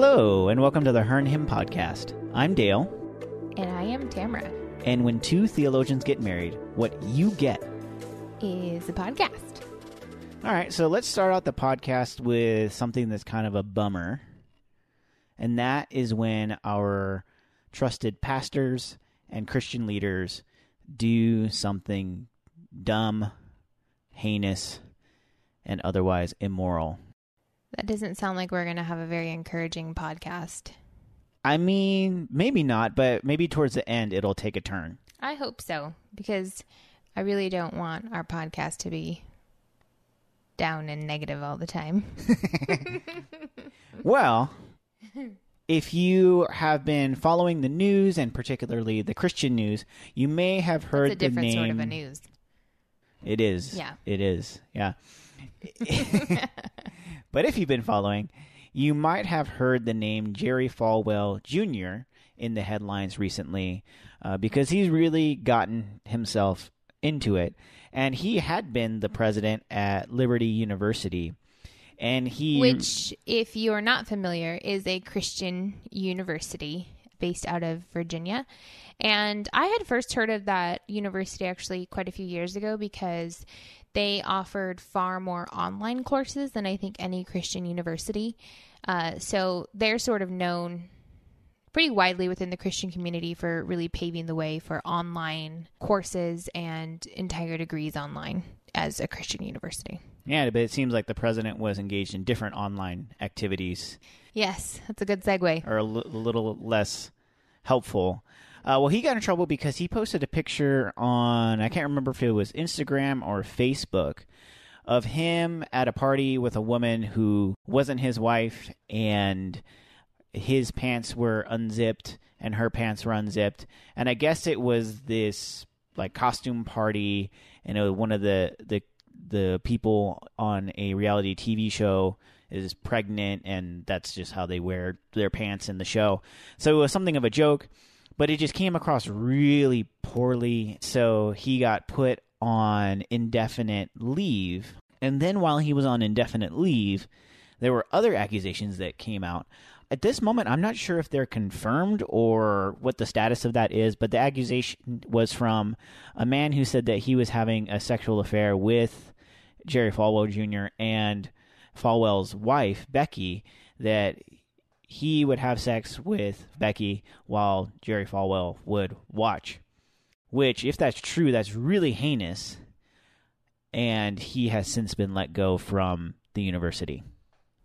Hello, and welcome to the Her and Hymn Podcast. I'm Dale, And I am Tamara. and when two theologians get married, what you get. Is a podcast. All right, so let's start out the podcast with something that's kind of a bummer. And that is when our trusted pastors and Christian leaders do something dumb, heinous, and otherwise immoral. That doesn't sound like we're going to have a very encouraging podcast. I mean, maybe not, but maybe towards the end it'll take a turn. I hope so, because I really don't want our podcast to be down and negative all the time. Well, if you have been following the news and particularly the Christian news, you may have heard It's a different the name. sort of a news. It is. Yeah. It is. Yeah. but if you've been following, you might have heard the name Jerry Falwell Jr. in the headlines recently uh, because he's really gotten himself into it. And he had been the president at Liberty University. And he. Which, if you're not familiar, is a Christian university based out of Virginia. And I had first heard of that university actually quite a few years ago because they offered far more online courses than I think any Christian university. Uh, so they're sort of known pretty widely within the Christian community for really paving the way for online courses and entire degrees online as a Christian university. Yeah, but it seems like the president was engaged in different online activities Yes, that's a good segue. or a l- little less helpful. Uh, well, he got in trouble because he posted a picture on, I can't remember if it was Instagram or Facebook, of him at a party with a woman who wasn't his wife, and his pants were unzipped and her pants were unzipped. And I guess it was this like costume party, and one of the, the, the people on a reality TV show is pregnant and that's just how they wear their pants in the show. So it was something of a joke, but it just came across really poorly. So he got put on indefinite leave. And then while he was on indefinite leave, there were other accusations that came out. At this moment, I'm not sure if they're confirmed or what the status of that is, but the accusation was from a man who said that he was having a sexual affair with Jerry Falwell Jr. and Falwell's wife, Becky, that he would have sex with Becky while Jerry Falwell would watch. Which, if that's true, that's really heinous. And he has since been let go from the university.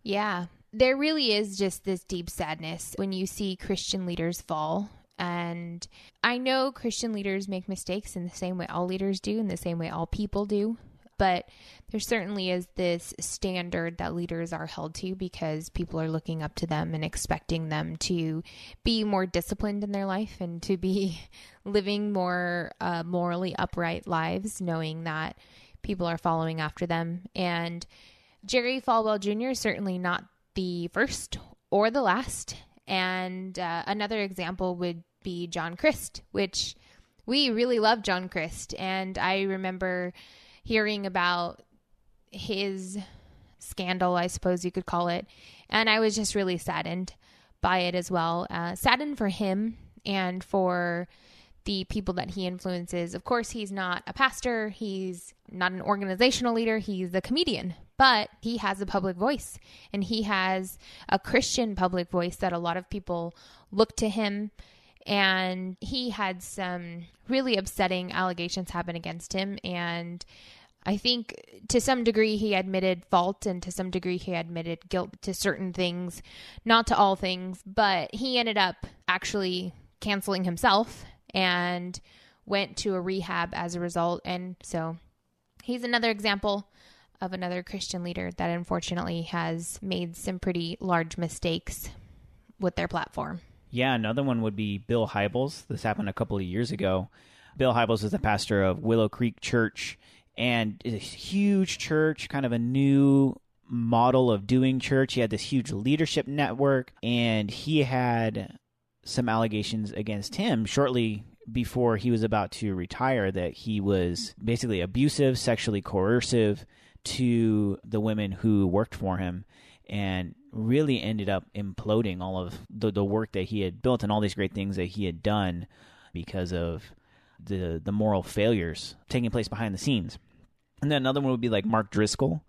Yeah. There really is just this deep sadness when you see Christian leaders fall. And I know Christian leaders make mistakes in the same way all leaders do, in the same way all people do. But there certainly is this standard that leaders are held to because people are looking up to them and expecting them to be more disciplined in their life and to be living more uh, morally upright lives, knowing that people are following after them. And Jerry Falwell Jr. is certainly not the first or the last. And uh, another example would be John Crist, which we really love John Crist. And I remember hearing about his scandal, I suppose you could call it. And I was just really saddened by it as well. Uh, saddened for him and for the people that he influences. Of course, he's not a pastor, he's not an organizational leader, he's a comedian, but he has a public voice and he has a Christian public voice that a lot of people look to him. And he had some really upsetting allegations happen against him. And I think to some degree he admitted fault and to some degree he admitted guilt to certain things, not to all things, but he ended up actually canceling himself and went to a rehab as a result. And so he's another example of another Christian leader that unfortunately has made some pretty large mistakes with their platform. Yeah, another one would be Bill Hybels. This happened a couple of years ago. Bill Hybels is the pastor of Willow Creek Church, and it's a huge church, kind of a new model of doing church. He had this huge leadership network, and he had some allegations against him shortly before he was about to retire that he was basically abusive, sexually coercive to the women who worked for him. And really ended up imploding all of the, the work that he had built and all these great things that he had done because of the the moral failures taking place behind the scenes. And then another one would be like Mark Driscoll,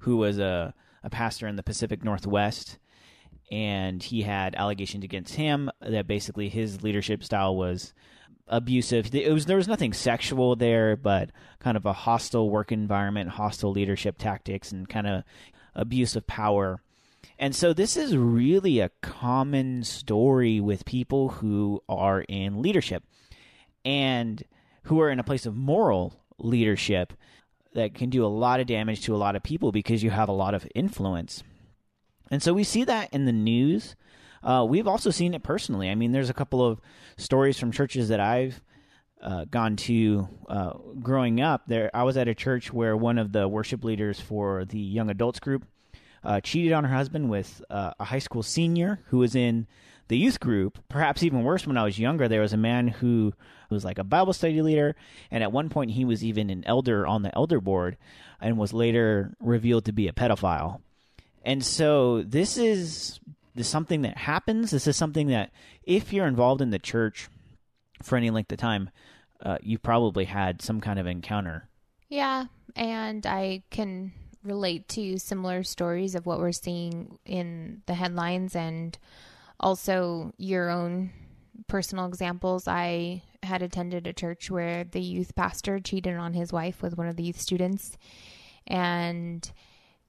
who was a, a pastor in the Pacific Northwest. And he had allegations against him that basically his leadership style was abusive. It was there was nothing sexual there, but kind of a hostile work environment, hostile leadership tactics, and kind of abuse of power. And so this is really a common story with people who are in leadership and who are in a place of moral leadership that can do a lot of damage to a lot of people because you have a lot of influence. And so we see that in the news. Uh, we've also seen it personally. I mean, there's a couple of stories from churches that I've uh, gone to uh, growing up. There, I was at a church where one of the worship leaders for the young adults group uh, cheated on her husband with uh, a high school senior who was in the youth group. Perhaps even worse, when I was younger, there was a man who was like a Bible study leader, and at one point he was even an elder on the elder board, and was later revealed to be a pedophile. And so this is something that happens. This is something that if you're involved in the church for any length of time, uh, you've probably had some kind of encounter. Yeah, and I can relate to similar stories of what we're seeing in the headlines and also your own personal examples. I had attended a church where the youth pastor cheated on his wife with one of the youth students, and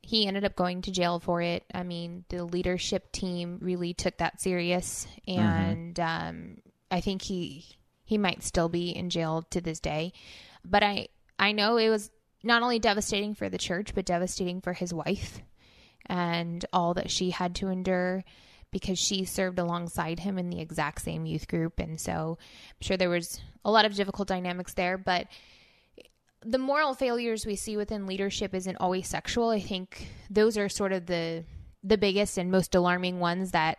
he ended up going to jail for it. I mean, the leadership team really took that serious, mm-hmm. and mm-hmm. um, I think he he might still be in jail to this day. But I I know it was not only devastating for the church, but devastating for his wife and all that she had to endure because she served alongside him in the exact same youth group. And so I'm sure there was a lot of difficult dynamics there, but the moral failures we see within leadership isn't always sexual. I think those are sort of the the biggest and most alarming ones that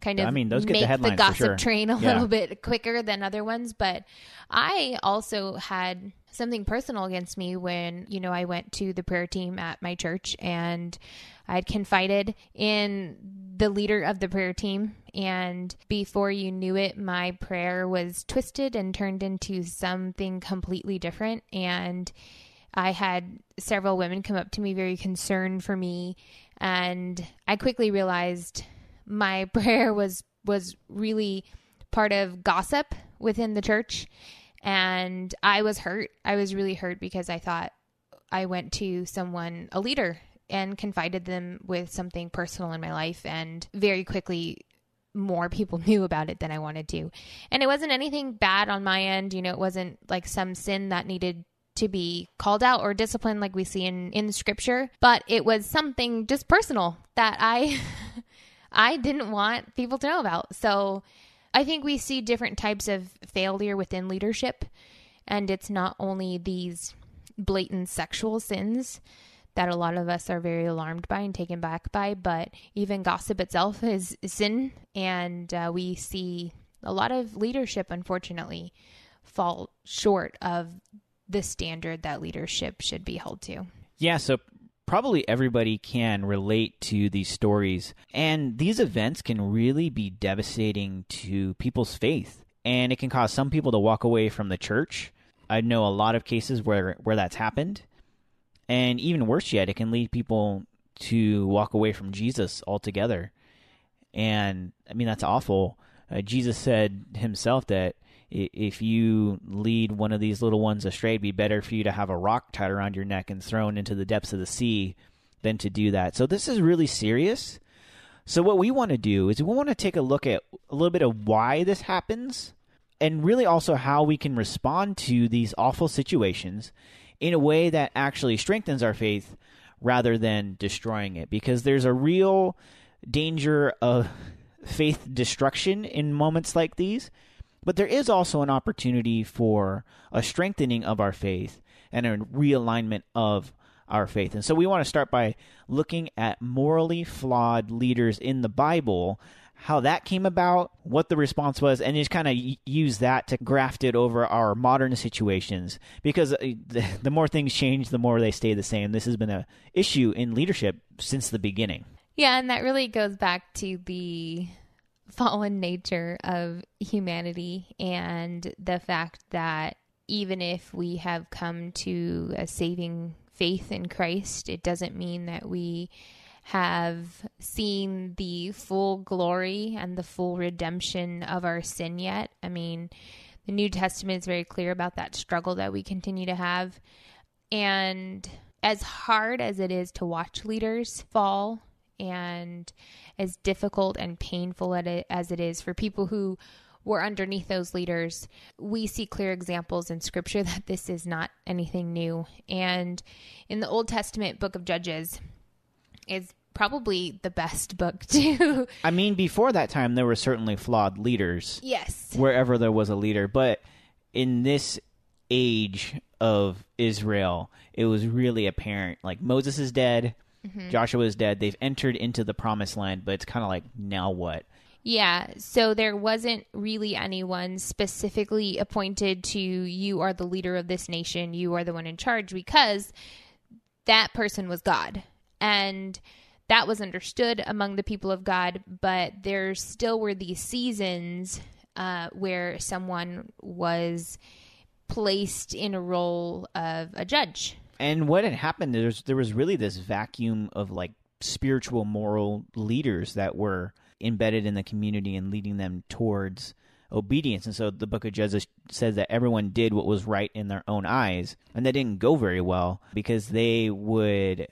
kind of I mean, those make the, the gossip sure. train a yeah. little bit quicker than other ones. But I also had something personal against me when, you know, I went to the prayer team at my church and I had confided in the leader of the prayer team. And before you knew it, my prayer was twisted and turned into something completely different. And I had several women come up to me very concerned for me. And I quickly realized my prayer was was really part of gossip within the church and I was hurt. I was really hurt because I thought I went to someone, a leader, and confided them with something personal in my life. And very quickly, more people knew about it than I wanted to. And it wasn't anything bad on my end. You know, it wasn't like some sin that needed to be called out or disciplined like we see in, in scripture, but it was something just personal that I. I didn't want people to know about. So I think we see different types of failure within leadership, and it's not only these blatant sexual sins that a lot of us are very alarmed by and taken back by, but even gossip itself is sin, and uh, we see a lot of leadership, unfortunately, fall short of the standard that leadership should be held to. Yeah, so probably everybody can relate to these stories. And these events can really be devastating to people's faith. And it can cause some people to walk away from the church. I know a lot of cases where, where that's happened. And even worse yet, it can lead people to walk away from Jesus altogether. And I mean, that's awful. Uh, Jesus said himself that if you lead one of these little ones astray, it'd be better for you to have a rock tied around your neck and thrown into the depths of the sea than to do that. So this is really serious. So what we want to do is we want to take a look at a little bit of why this happens and really also how we can respond to these awful situations in a way that actually strengthens our faith rather than destroying it because there's a real danger of faith destruction in moments like these but there is also an opportunity for a strengthening of our faith and a realignment of our faith. And so we want to start by looking at morally flawed leaders in the Bible, how that came about, what the response was, and just kind of use that to graft it over our modern situations. Because uh, the, the more things change, the more they stay the same. This has been an issue in leadership since the beginning. Yeah, and that really goes back to the fallen nature of humanity and the fact that even if we have come to a saving faith in Christ, it doesn't mean that we have seen the full glory and the full redemption of our sin yet. I mean, the New Testament is very clear about that struggle that we continue to have. And as hard as it is to watch leaders fall, and as difficult and painful as it is for people who were underneath those leaders, we see clear examples in scripture that this is not anything new. And in the Old Testament book of Judges is probably the best book too. I mean, before that time, there were certainly flawed leaders. Yes. Wherever there was a leader. But in this age of Israel, it was really apparent. Like, Moses is dead, mm-hmm. Joshua is dead. They've entered into the promised land, but it's kind of like, now what? Yeah, so there wasn't really anyone specifically appointed to you are the leader of this nation, you are the one in charge, because that person was God. And that was understood among the people of God, but there still were these seasons uh, where someone was placed in a role of a judge. And what had happened, there's, there was really this vacuum of like spiritual, moral leaders that were embedded in the community and leading them towards obedience. And so the book of Judges says that everyone did what was right in their own eyes. And that didn't go very well because they would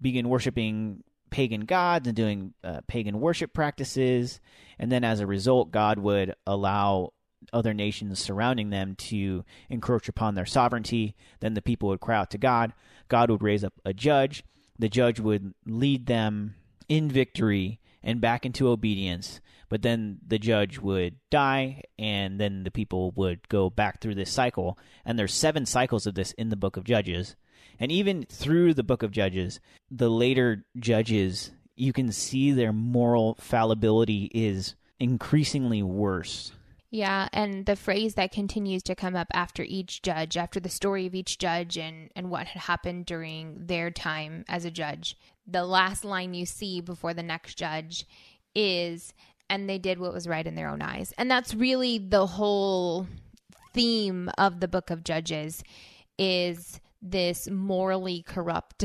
begin worshiping pagan gods and doing uh, pagan worship practices. And then as a result, God would allow other nations surrounding them to encroach upon their sovereignty. Then the people would cry out to God. God would raise up a judge. The judge would lead them in victory and back into obedience. But then the judge would die, and then the people would go back through this cycle. And there's seven cycles of this in the book of Judges. And even through the book of Judges, the later judges, you can see their moral fallibility is increasingly worse. Yeah, and the phrase that continues to come up after each judge, after the story of each judge and, and what had happened during their time as a judge, the last line you see before the next judge is, and they did what was right in their own eyes. And that's really the whole theme of the book of Judges is this morally corrupt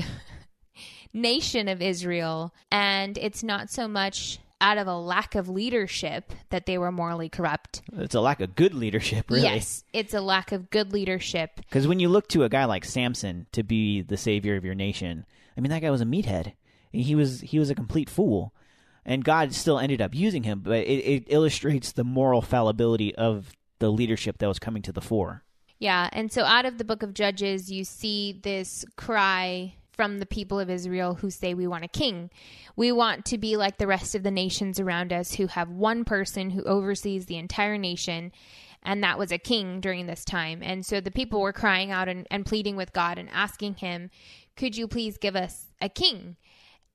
nation of Israel. And it's not so much out of a lack of leadership that they were morally corrupt. It's a lack of good leadership, really. Yes, it's a lack of good leadership. Because when you look to a guy like Samson to be the savior of your nation, I mean that guy was a meathead. He was he was a complete fool, and God still ended up using him. But it, it illustrates the moral fallibility of the leadership that was coming to the fore. Yeah, and so out of the book of Judges, you see this cry from the people of Israel who say we want a king. We want to be like the rest of the nations around us who have one person who oversees the entire nation. And that was a king during this time. And so the people were crying out and, and pleading with God and asking him, Could you please give us a king?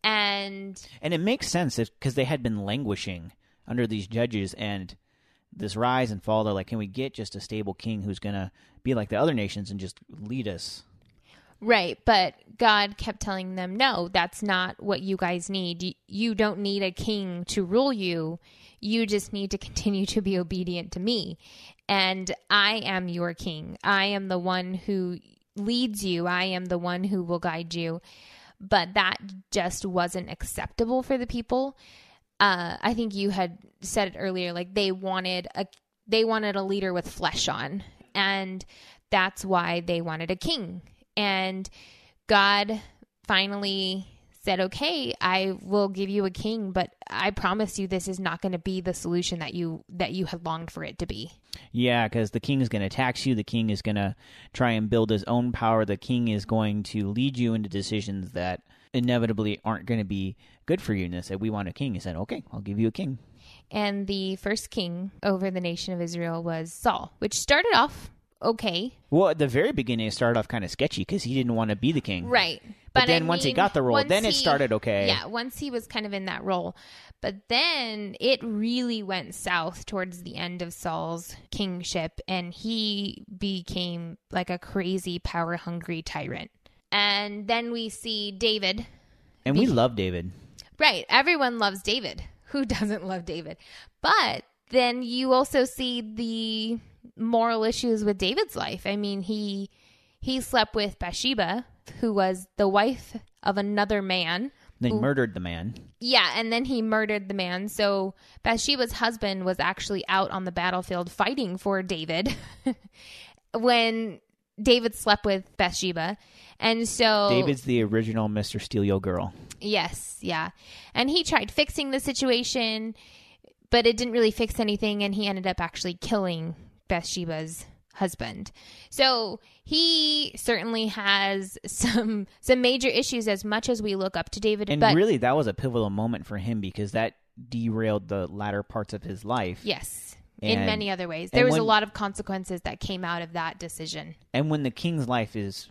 And and it makes sense because they had been languishing under these judges and this rise and fall. They're like, can we get just a stable king who's going to be like the other nations and just lead us? Right, but God kept telling them, no, that's not what you guys need. You don't need a king to rule you. You just need to continue to be obedient to me. And I am your king. I am the one who leads you, I am the one who will guide you. But that just wasn't acceptable for the people. Uh, I think you had said it earlier, like they wanted a they wanted a leader with flesh on, and that's why they wanted a king and God finally said, "Okay, I will give you a king, but I promise you this is not going to be the solution that you that you had longed for it to be." Yeah, cuz the king is going to tax you, the king is going to try and build his own power, the king is going to lead you into decisions that inevitably aren't going to be good for you. And they said, "We want a king." He said, "Okay, I'll give you a king." And the first king over the nation of Israel was Saul, which started off okay. Well, at the very beginning, it started off kind of sketchy because he didn't want to be the king. Right. But, but then I once mean, he got the role, then it started okay. Yeah, once he was kind of in that role. But then it really went south towards the end of Saul's kingship, and he became like a crazy, power hungry tyrant. And then we see David. And we love David. Right. Everyone loves David. Who doesn't love David? But then you also see the moral issues with David's life. I mean, he he slept with Bathsheba, who was the wife of another man. They Who- murdered the man. Yeah, and then he murdered the man. So Bathsheba's husband was actually out on the battlefield fighting for David when David slept with Bathsheba. And so David's the original Mr. Steal Your Girl. Yes, yeah. And he tried fixing the situation, but it didn't really fix anything and he ended up actually killing Bathsheba's husband. So, he certainly has some some major issues as much as we look up to David, And but really, that was a pivotal moment for him because that derailed the latter parts of his life. yes, in many other ways. There was a lot of consequences that came out of that decision. And when the king's life is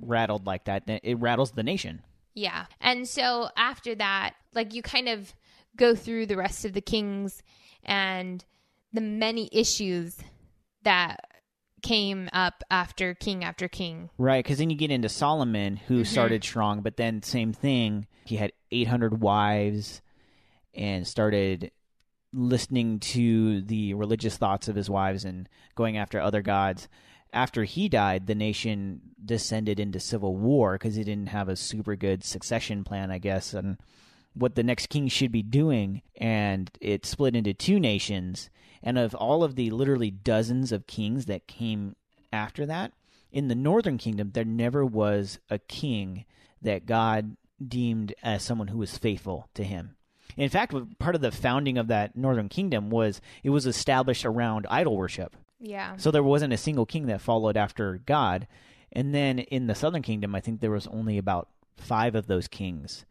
rattled like that, then it rattles the nation. Yeah. And so after that, like you kind of go through the rest of the kings and the many issues that came up after king after king. Right, because then you get into Solomon, who Mm-hmm. started strong, but then same thing. He had 800 wives and started listening to the religious thoughts of his wives and going after other gods. After he died, the nation descended into civil war because he didn't have a super good succession plan, I guess, and what the next king should be doing. And it split into two nations. And of all of the literally dozens of kings that came after that, in the northern kingdom, there never was a king that God deemed as someone who was faithful to him. In fact, part of the founding of that northern kingdom was it was established around idol worship. Yeah. So there wasn't a single king that followed after God. And then in the southern kingdom, I think there was only about five of those kings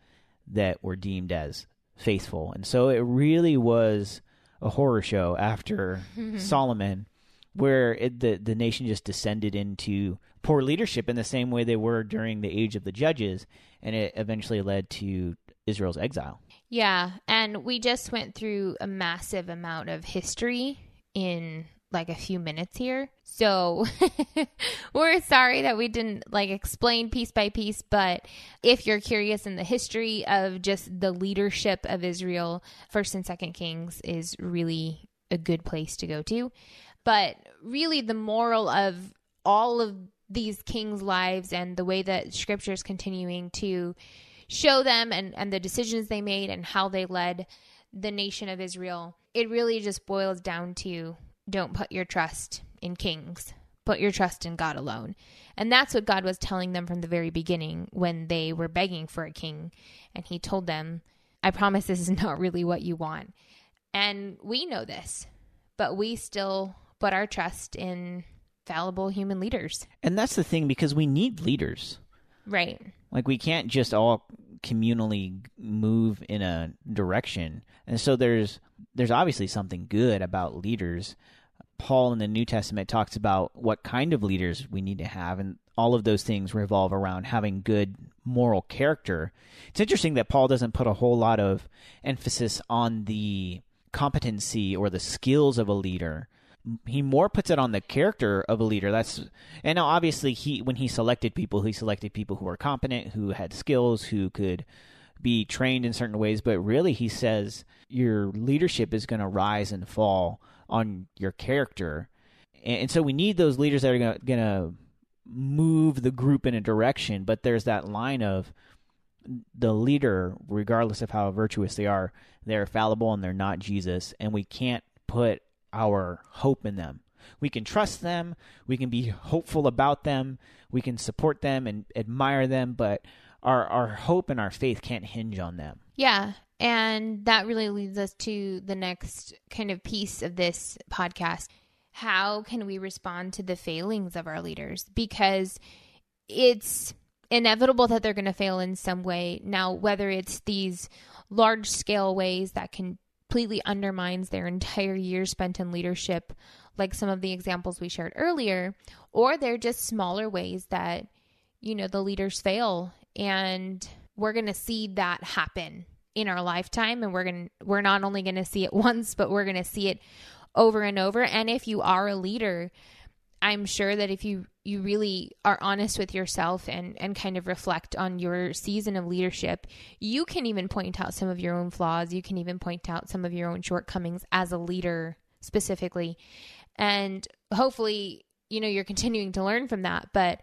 that were deemed as faithful. And so it really was a horror show after mm-hmm. Solomon, where it, the the nation just descended into poor leadership in the same way they were during the age of the judges, and it eventually led to Israel's exile. Yeah, and we just went through a massive amount of history in like a few minutes here. So we're sorry that we didn't like explain piece by piece, but if you're curious in the history of just the leadership of Israel, 1st and 2nd Kings is really a good place to go to. But really the moral of all of these kings' lives and the way that scripture is continuing to show them and, and the decisions they made and how they led the nation of Israel, it really just boils down to don't put your trust in kings, put your trust in God alone. And that's what God was telling them from the very beginning when they were begging for a king. And He told them, I promise this is not really what you want. And we know this, but we still put our trust in fallible human leaders. And that's the thing because we need leaders. Right. Like we can't just all communally move in a direction. And so there's there's obviously something good about leaders. Paul in the New Testament talks about what kind of leaders we need to have and all of those things revolve around having good moral character. It's interesting that Paul doesn't put a whole lot of emphasis on the competency or the skills of a leader he more puts it on the character of a leader. That's and now obviously he when he selected people, he selected people who were competent, who had skills, who could be trained in certain ways. But really, he says your leadership is going to rise and fall on your character, and, and so we need those leaders that are going to move the group in a direction. But there's that line of the leader, regardless of how virtuous they are, they're fallible and they're not Jesus, and we can't put our hope in them. We can trust them, we can be hopeful about them, we can support them and admire them, but our our hope and our faith can't hinge on them. Yeah. And that really leads us to the next kind of piece of this podcast. How can we respond to the failings of our leaders? Because it's inevitable that they're going to fail in some way. Now, whether it's these large scale ways that completely undermines their entire year spent in leadership, like some of the examples we shared earlier, or they're just smaller ways that, you know, the leaders fail. And we're going to see that happen in our lifetime and we're going to we're not only going to see it once but we're going to see it over and over and if you are a leader I'm sure that if you you really are honest with yourself and and kind of reflect on your season of leadership, you can even point out some of your own flaws. You can even point out some of your own shortcomings as a leader specifically. And hopefully, you know, you're continuing to learn from that, but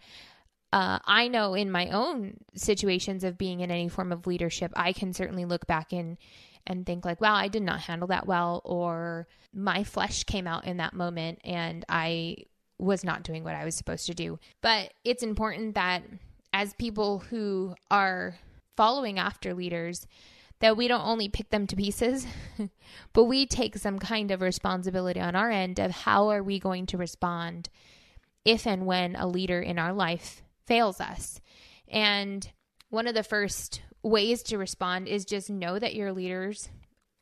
uh, I know in my own situations of being in any form of leadership, I can certainly look back in and think like, wow, I did not handle that well, or my flesh came out in that moment and I was not doing what I was supposed to do. But it's important that as people who are following after leaders, that we don't only pick them to pieces, but we take some kind of responsibility on our end of how are we going to respond if and when a leader in our life fails us. And one of the first ways to respond is just know that your leaders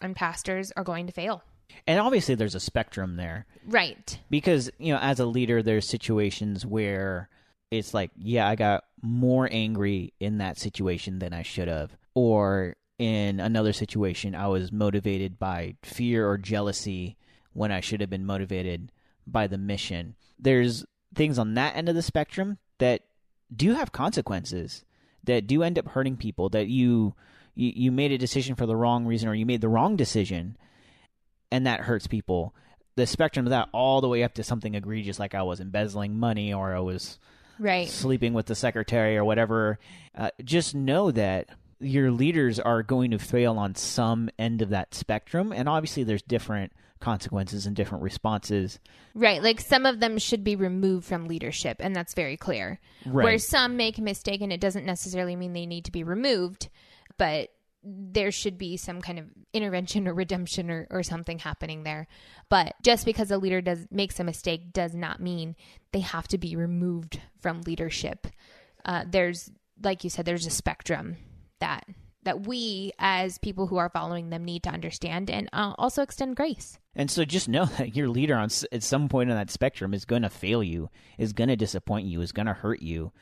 and pastors are going to fail. And obviously, there's a spectrum there. Right. Because, you know, as a leader, there's situations where it's like, yeah, I got more angry in that situation than I should have. Or in another situation, I was motivated by fear or jealousy when I should have been motivated by the mission. There's things on that end of the spectrum that do have consequences that do end up hurting people that you, you you made a decision for the wrong reason or you made the wrong decision and that hurts people the spectrum of that all the way up to something egregious like i was embezzling money or i was right sleeping with the secretary or whatever uh, just know that your leaders are going to fail on some end of that spectrum and obviously there's different consequences and different responses. Right. Like some of them should be removed from leadership, and that's very clear. Right. Where some make a mistake, and it doesn't necessarily mean they need to be removed, but there should be some kind of intervention or redemption or, or something happening there. But just because a leader does makes a mistake does not mean they have to be removed from leadership. Uh, there's, like you said, there's a spectrum that that we as people who are following them need to understand and uh, also extend grace. And so just know that your leader on at some point on that spectrum is going to fail you, is going to disappoint you, is going to hurt you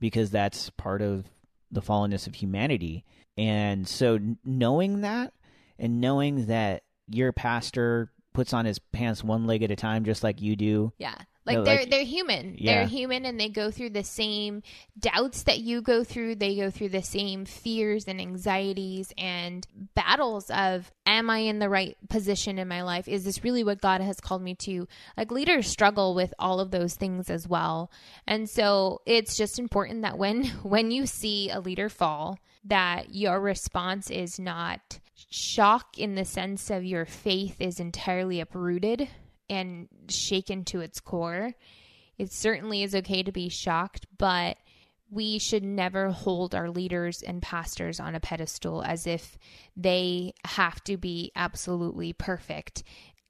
because that's part of the fallenness of humanity. And so knowing that and knowing that your pastor puts on his pants one leg at a time just like you do. Yeah. Like no, they're they're human. Yeah. They're human and they go through the same doubts that you go through. They go through the same fears and anxieties and battles of am I in the right position in my life? Is this really what God has called me to? Like leaders struggle with all of those things as well. And so it's just important that when when you see a leader fall, that your response is not shock in the sense of your faith is entirely uprooted and shaken to its core. It certainly is okay to be shocked, but we should never hold our leaders and pastors on a pedestal as if they have to be absolutely perfect.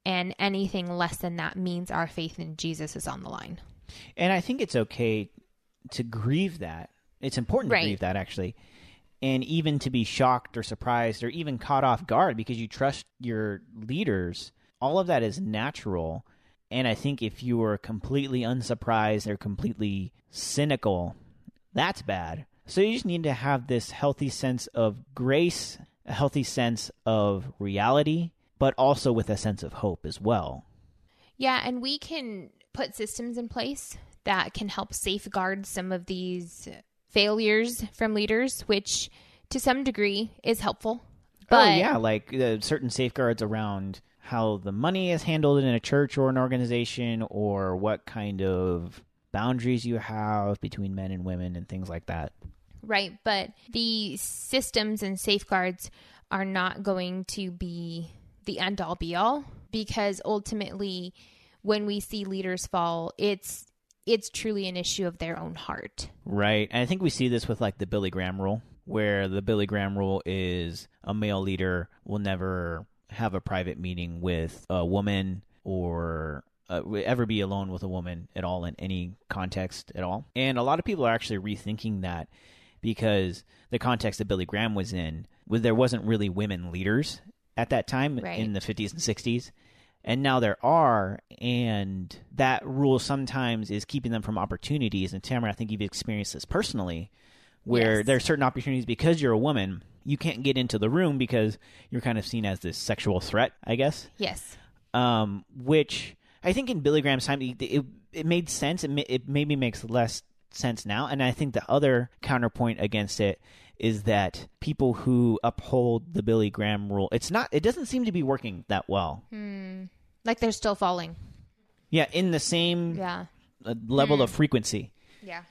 And anything less than that means our faith in Jesus is on the line. And I think it's okay to grieve that. It's important to right. grieve that, actually. And even to be shocked or surprised or even caught off guard because you trust your leaders all of that is natural. And I think if you are completely unsurprised or completely cynical, that's bad. So you just need to have this healthy sense of grace, a healthy sense of reality, but also with a sense of hope as well. Yeah, and we can put systems in place that can help safeguard some of these failures from leaders, which to some degree is helpful. Oh, but oh yeah, like uh, certain safeguards around how the money is handled in a church or an organization or what kind of boundaries you have between men and women and things like that. Right, but the systems and safeguards are not going to be the end all be all because ultimately when we see leaders fall, it's it's truly an issue of their own heart. Right. And I think we see this with like the Billy Graham rule where the Billy Graham rule is a male leader will never have a private meeting with a woman or uh, ever be alone with a woman at all in any context at all. And a lot of people are actually rethinking that because the context that Billy Graham was in, was there wasn't really women leaders at that time right. in the 50s and 60s. And now there are, and that rule sometimes is keeping them from opportunities. And Tamara, I think you've experienced this personally, where yes. there are certain opportunities because you're a woman you can't get into the room because you're kind of seen as this sexual threat, I guess. Yes. Um, which I think in Billy Graham's time, it it, it made sense. It, it maybe makes less sense now. And I think the other counterpoint against it is that people who uphold the Billy Graham rule, it's not. It doesn't seem to be working that well. Hmm. Like they're still falling. Yeah, in the same Yeah. uh, level of frequency. Yeah.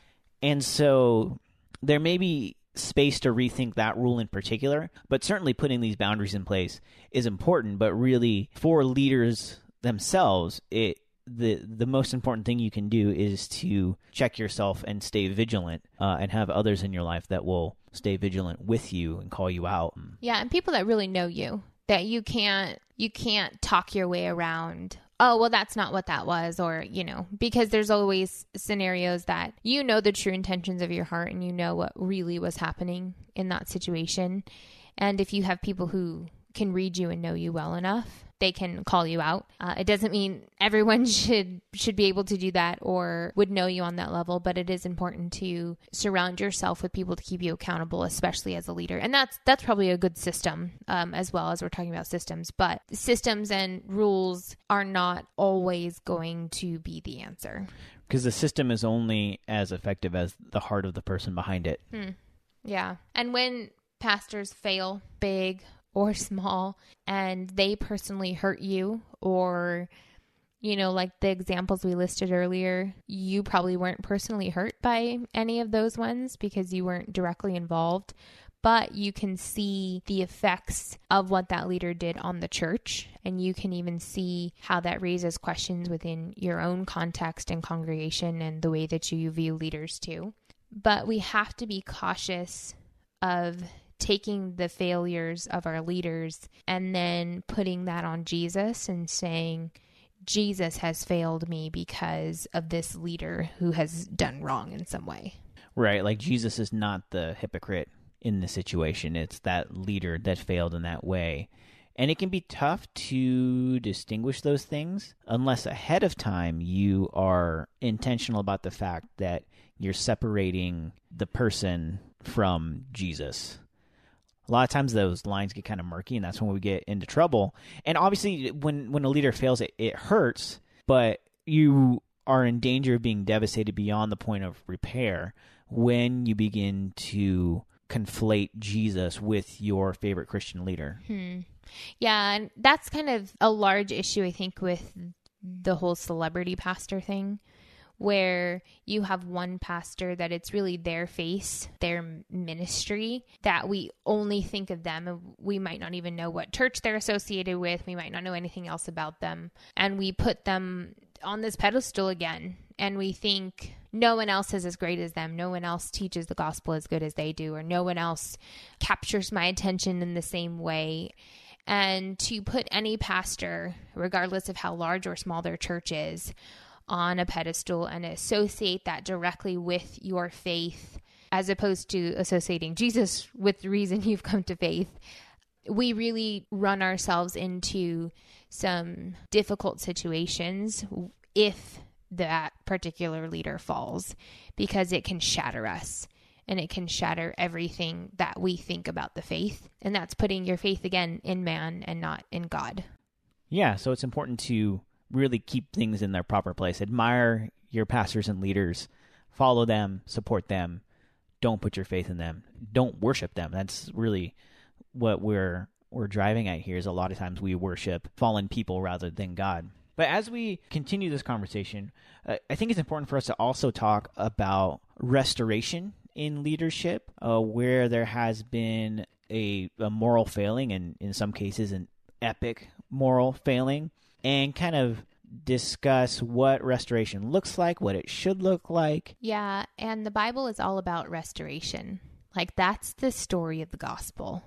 And so there may be space to rethink that rule in particular, but certainly putting these boundaries in place is important. But really, for leaders themselves, it the the most important thing you can do is to check yourself and stay vigilant, uh, and have others in your life that will stay vigilant with you and call you out. Yeah, and people that really know you that you can't you can't talk your way around. Oh, well that's not what that was or, you know, because there's always scenarios that you know the true intentions of your heart and you know what really was happening in that situation. And if you have people who can read you and know you well enough, they can call you out. Uh, it doesn't mean everyone should should be able to do that or would know you on that level, but it is important to surround yourself with people to keep you accountable, especially as a leader. And that's that's probably a good system um, as well as we're talking about systems. But systems and rules are not always going to be the answer. Because the system is only as effective as the heart of the person behind it. Yeah. And when pastors fail, big or small, and they personally hurt you, or, you know, like the examples we listed earlier, you probably weren't personally hurt by any of those ones because you weren't directly involved. But you can see the effects of what that leader did on the church, and you can even see how that raises questions within your own context and congregation and the way that you view leaders too. But we have to be cautious of taking the failures of our leaders and then putting that on Jesus and saying, Jesus has failed me because of this leader who has done wrong in some way. Right. Like Jesus is not the hypocrite in the situation, it's that leader that failed in that way. And it can be tough to distinguish those things unless ahead of time you are intentional about the fact that you're separating the person from Jesus. A lot of times those lines get kind of murky and that's when we get into trouble. And obviously when when a leader fails it it hurts, but you are in danger of being devastated beyond the point of repair when you begin to conflate Jesus with your favorite Christian leader. Hmm. Yeah, and that's kind of a large issue, I think, with the whole celebrity pastor thing, where you have one pastor that it's really their face, their ministry, that we only think of them. We might not even know what church they're associated with, we might not know anything else about them. And we put them on this pedestal again, and we think no one else is as great as them. No one else teaches the gospel as good as they do, or no one else captures my attention in the same way and to put any pastor, regardless of how large or small their church is, on a pedestal and associate that directly with your faith, as opposed to associating Jesus with the reason you've come to faith, we really run ourselves into some difficult situations if that particular leader falls because it can shatter us and it can shatter everything that we think about the faith. And that's putting your faith again in man and not in God. Yeah, so it's important to really keep things in their proper place. Admire your pastors and leaders, follow them, support them. Don't put your faith in them. Don't worship them. That's really what we're we're driving at here is a lot of times we worship fallen people rather than God. But as we continue this conversation, uh, I think it's important for us to also talk about restoration in leadership, uh, where there has been a, a moral failing, and in some cases, an epic moral failing, and kind of discuss what restoration looks like, what it should look like. Yeah, and the Bible is all about restoration. Like that's the story of the gospel.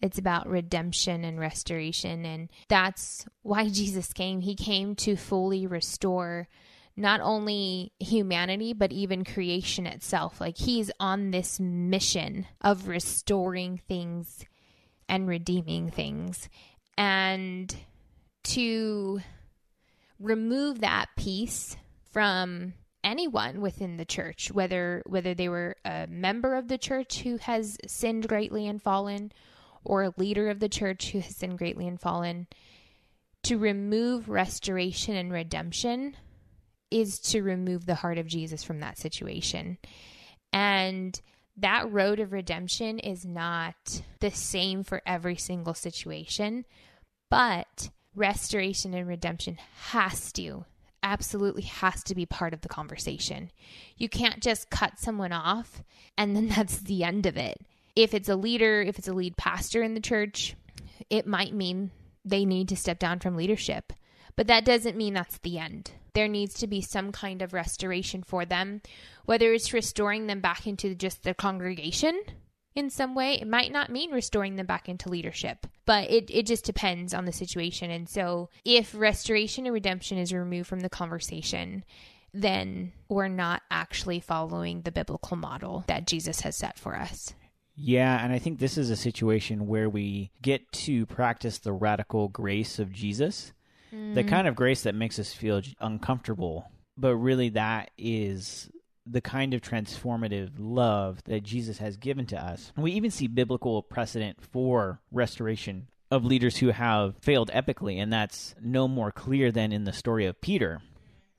It's about redemption and restoration and that's why Jesus came. He came to fully restore not only humanity but even creation itself. Like he's on this mission of restoring things and redeeming things. And to remove that piece from anyone within the church whether whether they were a member of the church who has sinned greatly and fallen or a leader of the church who has sinned greatly and fallen to remove restoration and redemption is to remove the heart of Jesus from that situation. And that road of redemption is not the same for every single situation, but restoration and redemption has to, absolutely has to be part of the conversation. You can't just cut someone off and then that's the end of it. If it's a leader, if it's a lead pastor in the church, it might mean they need to step down from leadership. But that doesn't mean that's the end. There needs to be some kind of restoration for them, whether it's restoring them back into just the congregation in some way. It might not mean restoring them back into leadership, but it, it just depends on the situation. And so, if restoration and redemption is removed from the conversation, then we're not actually following the biblical model that Jesus has set for us. Yeah, and I think this is a situation where we get to practice the radical grace of Jesus, mm. the kind of grace that makes us feel uncomfortable. But really, that is the kind of transformative love that Jesus has given to us. We even see biblical precedent for restoration of leaders who have failed epically, and that's no more clear than in the story of Peter,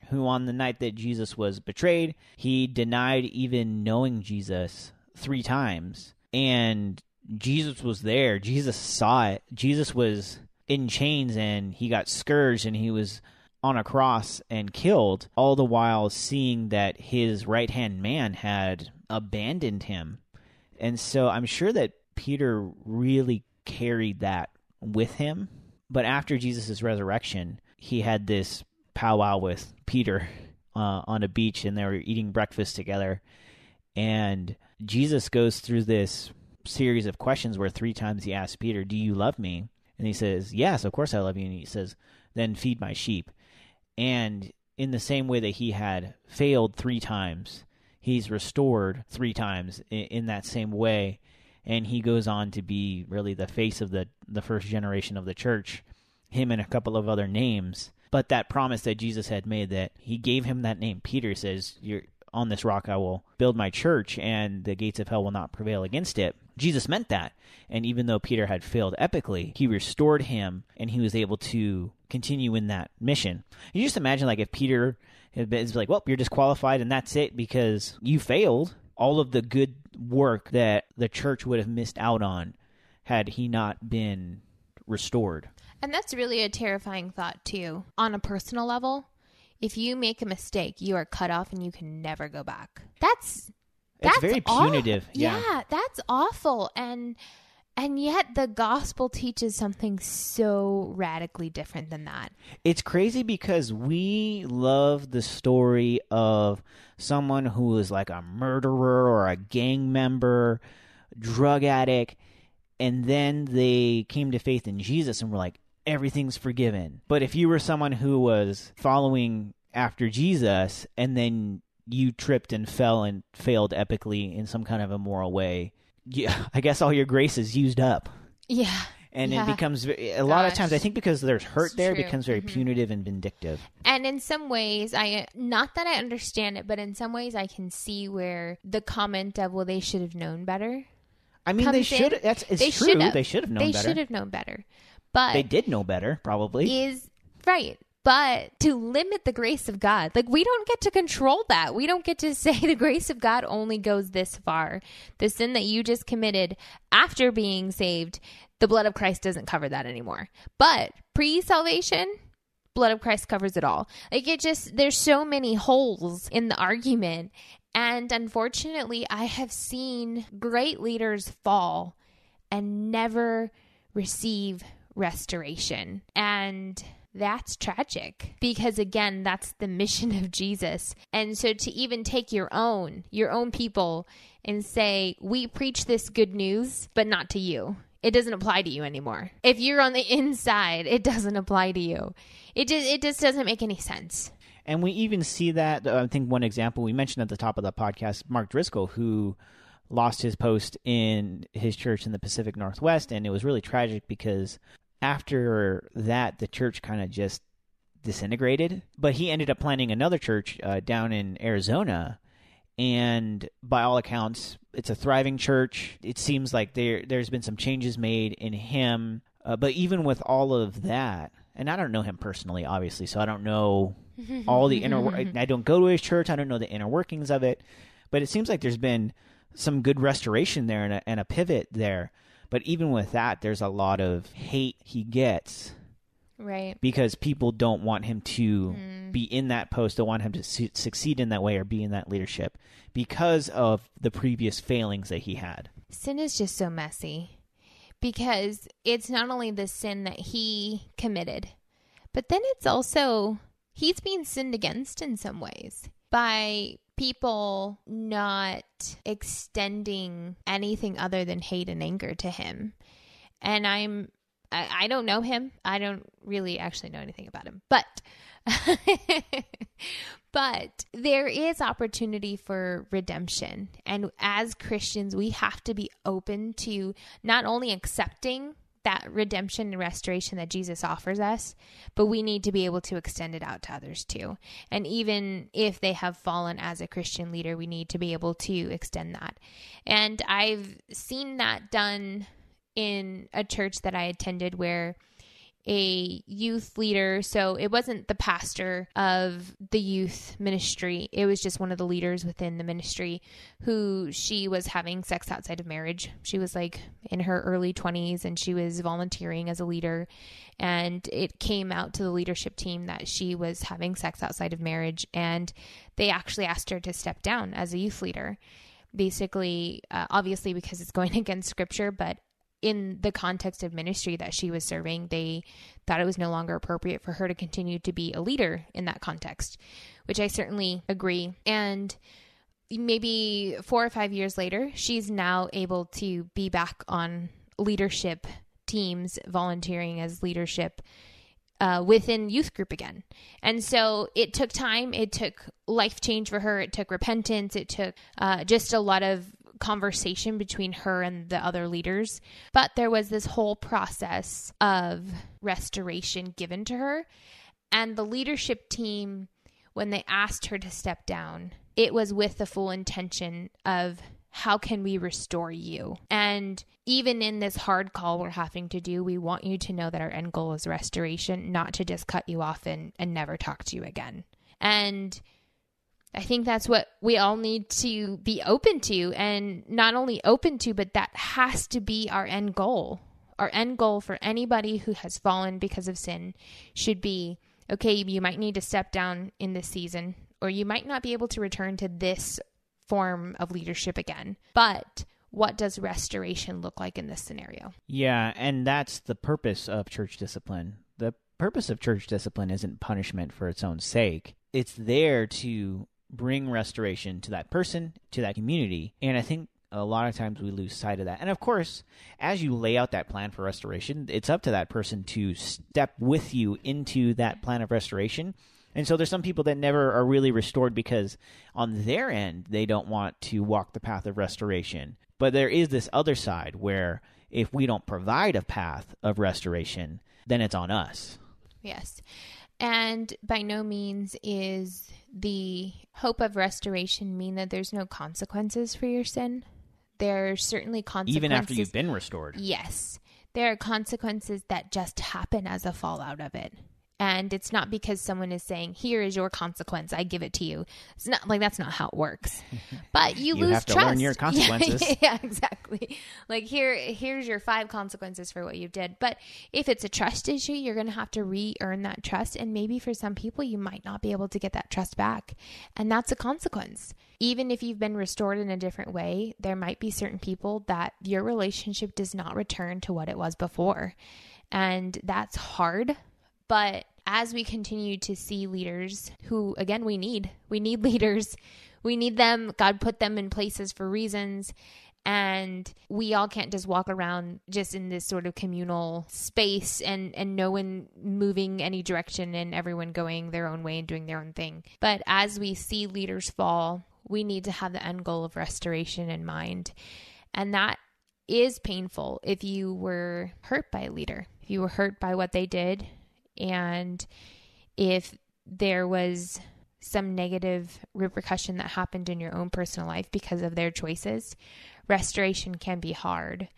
who on the night that Jesus was betrayed, he denied even knowing Jesus three times and Jesus was there. Jesus saw it. Jesus was in chains and he got scourged and he was on a cross and killed, all the while seeing that his right hand man had abandoned him. And so I'm sure that Peter really carried that with him. But after Jesus' resurrection, he had this powwow with Peter uh, on a beach and they were eating breakfast together. And Jesus goes through this series of questions where three times he asks Peter, Do you love me? And he says, Yes, of course I love you. And he says, Then feed my sheep. And in the same way that he had failed three times, he's restored three times in, in that same way. And he goes on to be really the face of the, the first generation of the church, him and a couple of other names. But that promise that Jesus had made that he gave him that name, Peter says, You're on this rock I will build my church, and the gates of hell will not prevail against it. Jesus meant that. And even though Peter had failed epically, he restored him and he was able to continue in that mission. You just imagine, like, if Peter is like, well, you're disqualified and that's it because you failed, all of the good work that the church would have missed out on had he not been restored. And that's really a terrifying thought, too, on a personal level if you make a mistake, you are cut off and you can never go back. That's that's very punitive. Aw- yeah. yeah, that's awful. And and yet the gospel teaches something so radically different than that. It's crazy because we love the story of someone who is like a murderer or a gang member, drug addict, and then they came to faith in Jesus and we're like, everything's forgiven. But if you were someone who was following after Jesus and then you tripped and fell and failed epically in some kind of immoral way, yeah, I guess all your grace is used up. Yeah. And yeah. it becomes a lot Gosh. of times I think because there's hurt it's there, true. it becomes very mm-hmm. punitive and vindictive. And in some ways, I not that I understand it, but in some ways, I can see where the comment of "well, they should have known better." I mean, they should. That's it's they true. They should have known. They should have known better. But they did know better, probably. Is right. But to limit the grace of God, like we don't get to control that. We don't get to say the grace of God only goes this far. The sin that you just committed after being saved, the blood of Christ doesn't cover that anymore. But pre salvation, blood of Christ covers it all. Like it just, there's so many holes in the argument. And unfortunately, I have seen great leaders fall and never receive restoration. And that's tragic because again that's the mission of Jesus. And so to even take your own your own people and say we preach this good news but not to you. It doesn't apply to you anymore. If you're on the inside, it doesn't apply to you. It just it just doesn't make any sense. And we even see that uh, I think one example we mentioned at the top of the podcast Mark Driscoll who lost his post in his church in the Pacific Northwest and it was really tragic because after that, the church kind of just disintegrated. But he ended up planning another church uh, down in Arizona, and by all accounts, it's a thriving church. It seems like there there's been some changes made in him Uh, but even with all of that, and I don't know him personally, obviously, so I don't know all the inner. I don't go to his church. I don't know the inner workings of it. But it seems like there's been some good restoration there and a, and a pivot there. But even with that, there's a lot of hate he gets Right. because people don't want him to mm. be in that post, don't want him to su- succeed in that way or be in that leadership because of the previous failings that he had. Sin is just so messy because it's not only the sin that he committed, but then it's also he's being sinned against in some ways by people not extending anything other than hate and anger to him. And I'm I, I don't know him. I don't really actually know anything about him. But but there is opportunity for redemption. And as Christians, we have to be open to not only accepting that redemption and restoration that Jesus offers us, but we need to be able to extend it out to others too. And even if they have fallen as a Christian leader, we need to be able to extend that. And I've seen that done in a church that I attended where a youth leader. So it wasn't the pastor of the youth ministry. It was just one of the leaders within the ministry who she was having sex outside of marriage. She was like in her early 20s and she was volunteering as a leader. And it came out to the leadership team that she was having sex outside of marriage. And they actually asked her to step down as a youth leader. Basically, uh, obviously, because it's going against scripture, but in the context of ministry that she was serving, they thought it was no longer appropriate for her to continue to be a leader in that context, which I certainly agree. And maybe four or five years later, she's now able to be back on leadership teams, volunteering as leadership uh, within youth group again. And so it took time. It took life change for her. It took repentance. It took uh, just a lot of conversation between her and the other leaders. But there was this whole process of restoration given to her. And the leadership team, when they asked her to step down, it was with the full intention of how can we restore you? And even in this hard call we're having to do, we want you to know that our end goal is restoration, not to just cut you off and, and never talk to you again. And I think that's what we all need to be open to, and not only open to, but that has to be our end goal. Our end goal for anybody who has fallen because of sin should be okay, you might need to step down in this season, or you might not be able to return to this form of leadership again. But what does restoration look like in this scenario? Yeah, and that's the purpose of church discipline. The purpose of church discipline isn't punishment for its own sake. It's there to bring restoration to that person, to that community. And I think a lot of times we lose sight of that. And of course, as you lay out that plan for restoration, it's up to that person to step with you into that plan of restoration. And so there's some people that never are really restored because on their end, they don't want to walk the path of restoration. But there is this other side where if we don't provide a path of restoration, then it's on us. Yes. And by no means is the hope of restoration mean that there's no consequences for your sin. There are certainly consequences. Even after you've been restored. Yes. There are consequences that just happen as a fallout of it. And it's not because someone is saying, "Here is your consequence. I give it to you." It's not like that's not how it works. But you. You lose have to trust. learn your consequences. Yeah, yeah, exactly. Like here, here's your five consequences for what you did. But if it's a trust issue, you're going to have to re-earn that trust, and maybe for some people, you might not be able to get that trust back, and that's a consequence. Even if you've been restored in a different way, there might be certain people that your relationship does not return to what it was before, and that's hard but as we continue to see leaders who, again, we need, we need leaders, we need them. God put them in places for reasons. And we all can't just walk around just in this sort of communal space and, and no one moving any direction and everyone going their own way and doing their own thing. But as we see leaders fall, we need to have the end goal of restoration in mind. And that is painful if you were hurt by a leader, if you were hurt by what they did, and if there was some negative repercussion that happened in your own personal life because of their choices, restoration can be hard.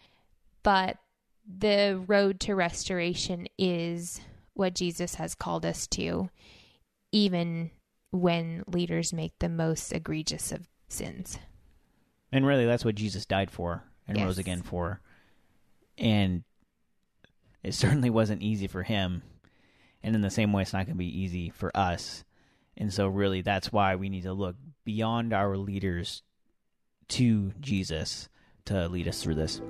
But the road to restoration is what Jesus has called us to, even when leaders make the most egregious of sins. And really, that's what Jesus died for and Yes. rose again for. And it certainly wasn't easy for him. And in the same way, it's not going to be easy for us. And so, really, that's why we need to look beyond our leaders to Jesus to lead us through this.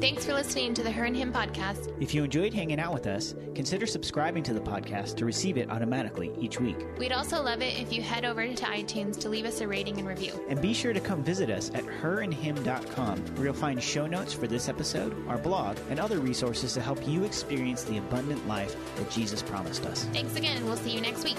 Thanks for listening to the Her and Hymn podcast. If you enjoyed hanging out with us, consider subscribing to the podcast to receive it automatically each week. We'd also love it if you head over to iTunes to leave us a rating and review. And be sure to come visit us at herandhymn.com, where you'll find show notes for this episode, our blog, and other resources to help you experience the abundant life that Jesus promised us. Thanks again. and We'll see you next week.